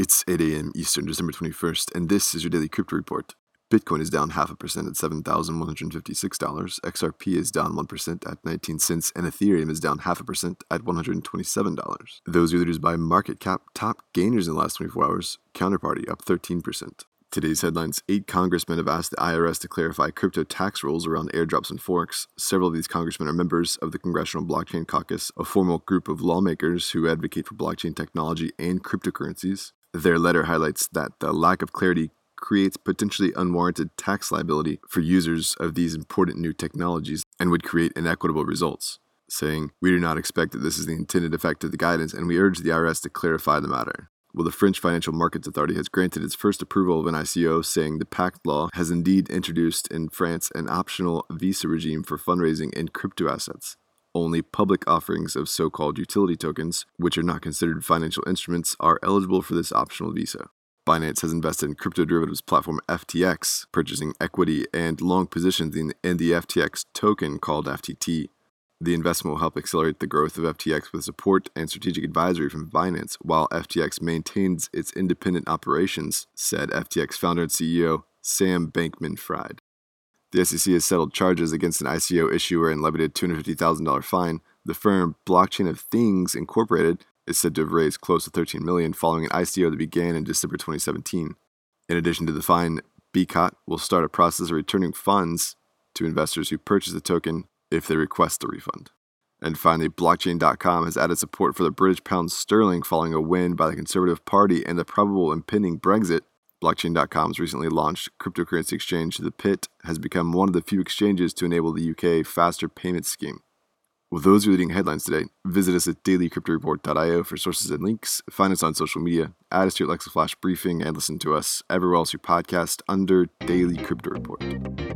8 a.m. Eastern, December 21st, and this is your daily crypto report. Bitcoin is down half a percent at $7,156. XRP is down 1% at 19 cents, and Ethereum is down half a percent at $127. Those are the leaders by market cap, top gainers in the last 24 hours. Counterparty up 13%. Today's headlines Eight congressmen have asked the IRS to clarify crypto tax rules around airdrops and forks. Several of these congressmen are members of the Congressional Blockchain Caucus, a formal group of lawmakers who advocate for blockchain technology and cryptocurrencies. Their letter highlights that the lack of clarity creates potentially unwarranted tax liability for users of these important new technologies and would create inequitable results. Saying, We do not expect that this is the intended effect of the guidance, and we urge the IRS to clarify the matter. Well, the French Financial Markets Authority has granted its first approval of an ICO, saying the PACT law has indeed introduced in France an optional visa regime for fundraising in crypto assets. Only public offerings of so called utility tokens, which are not considered financial instruments, are eligible for this optional visa. Binance has invested in crypto derivatives platform FTX, purchasing equity and long positions in, in the FTX token called FTT. The investment will help accelerate the growth of FTX with support and strategic advisory from Binance while FTX maintains its independent operations, said FTX founder and CEO Sam Bankman Fried. The SEC has settled charges against an ICO issuer and levied a $250,000 fine. The firm Blockchain of Things Incorporated is said to have raised close to 13 million following an ICO that began in December 2017. In addition to the fine, BCOT will start a process of returning funds to investors who purchase the token if they request a refund. And finally, blockchain.com has added support for the British pound sterling following a win by the Conservative Party and the probable impending Brexit. Blockchain.com's recently launched cryptocurrency exchange, The Pit, has become one of the few exchanges to enable the UK faster payment scheme. Well, those leading headlines today. Visit us at dailycryptoreport.io for sources and links. Find us on social media, add us to your Alexa Flash briefing, and listen to us everywhere else you podcast under Daily Crypto Report.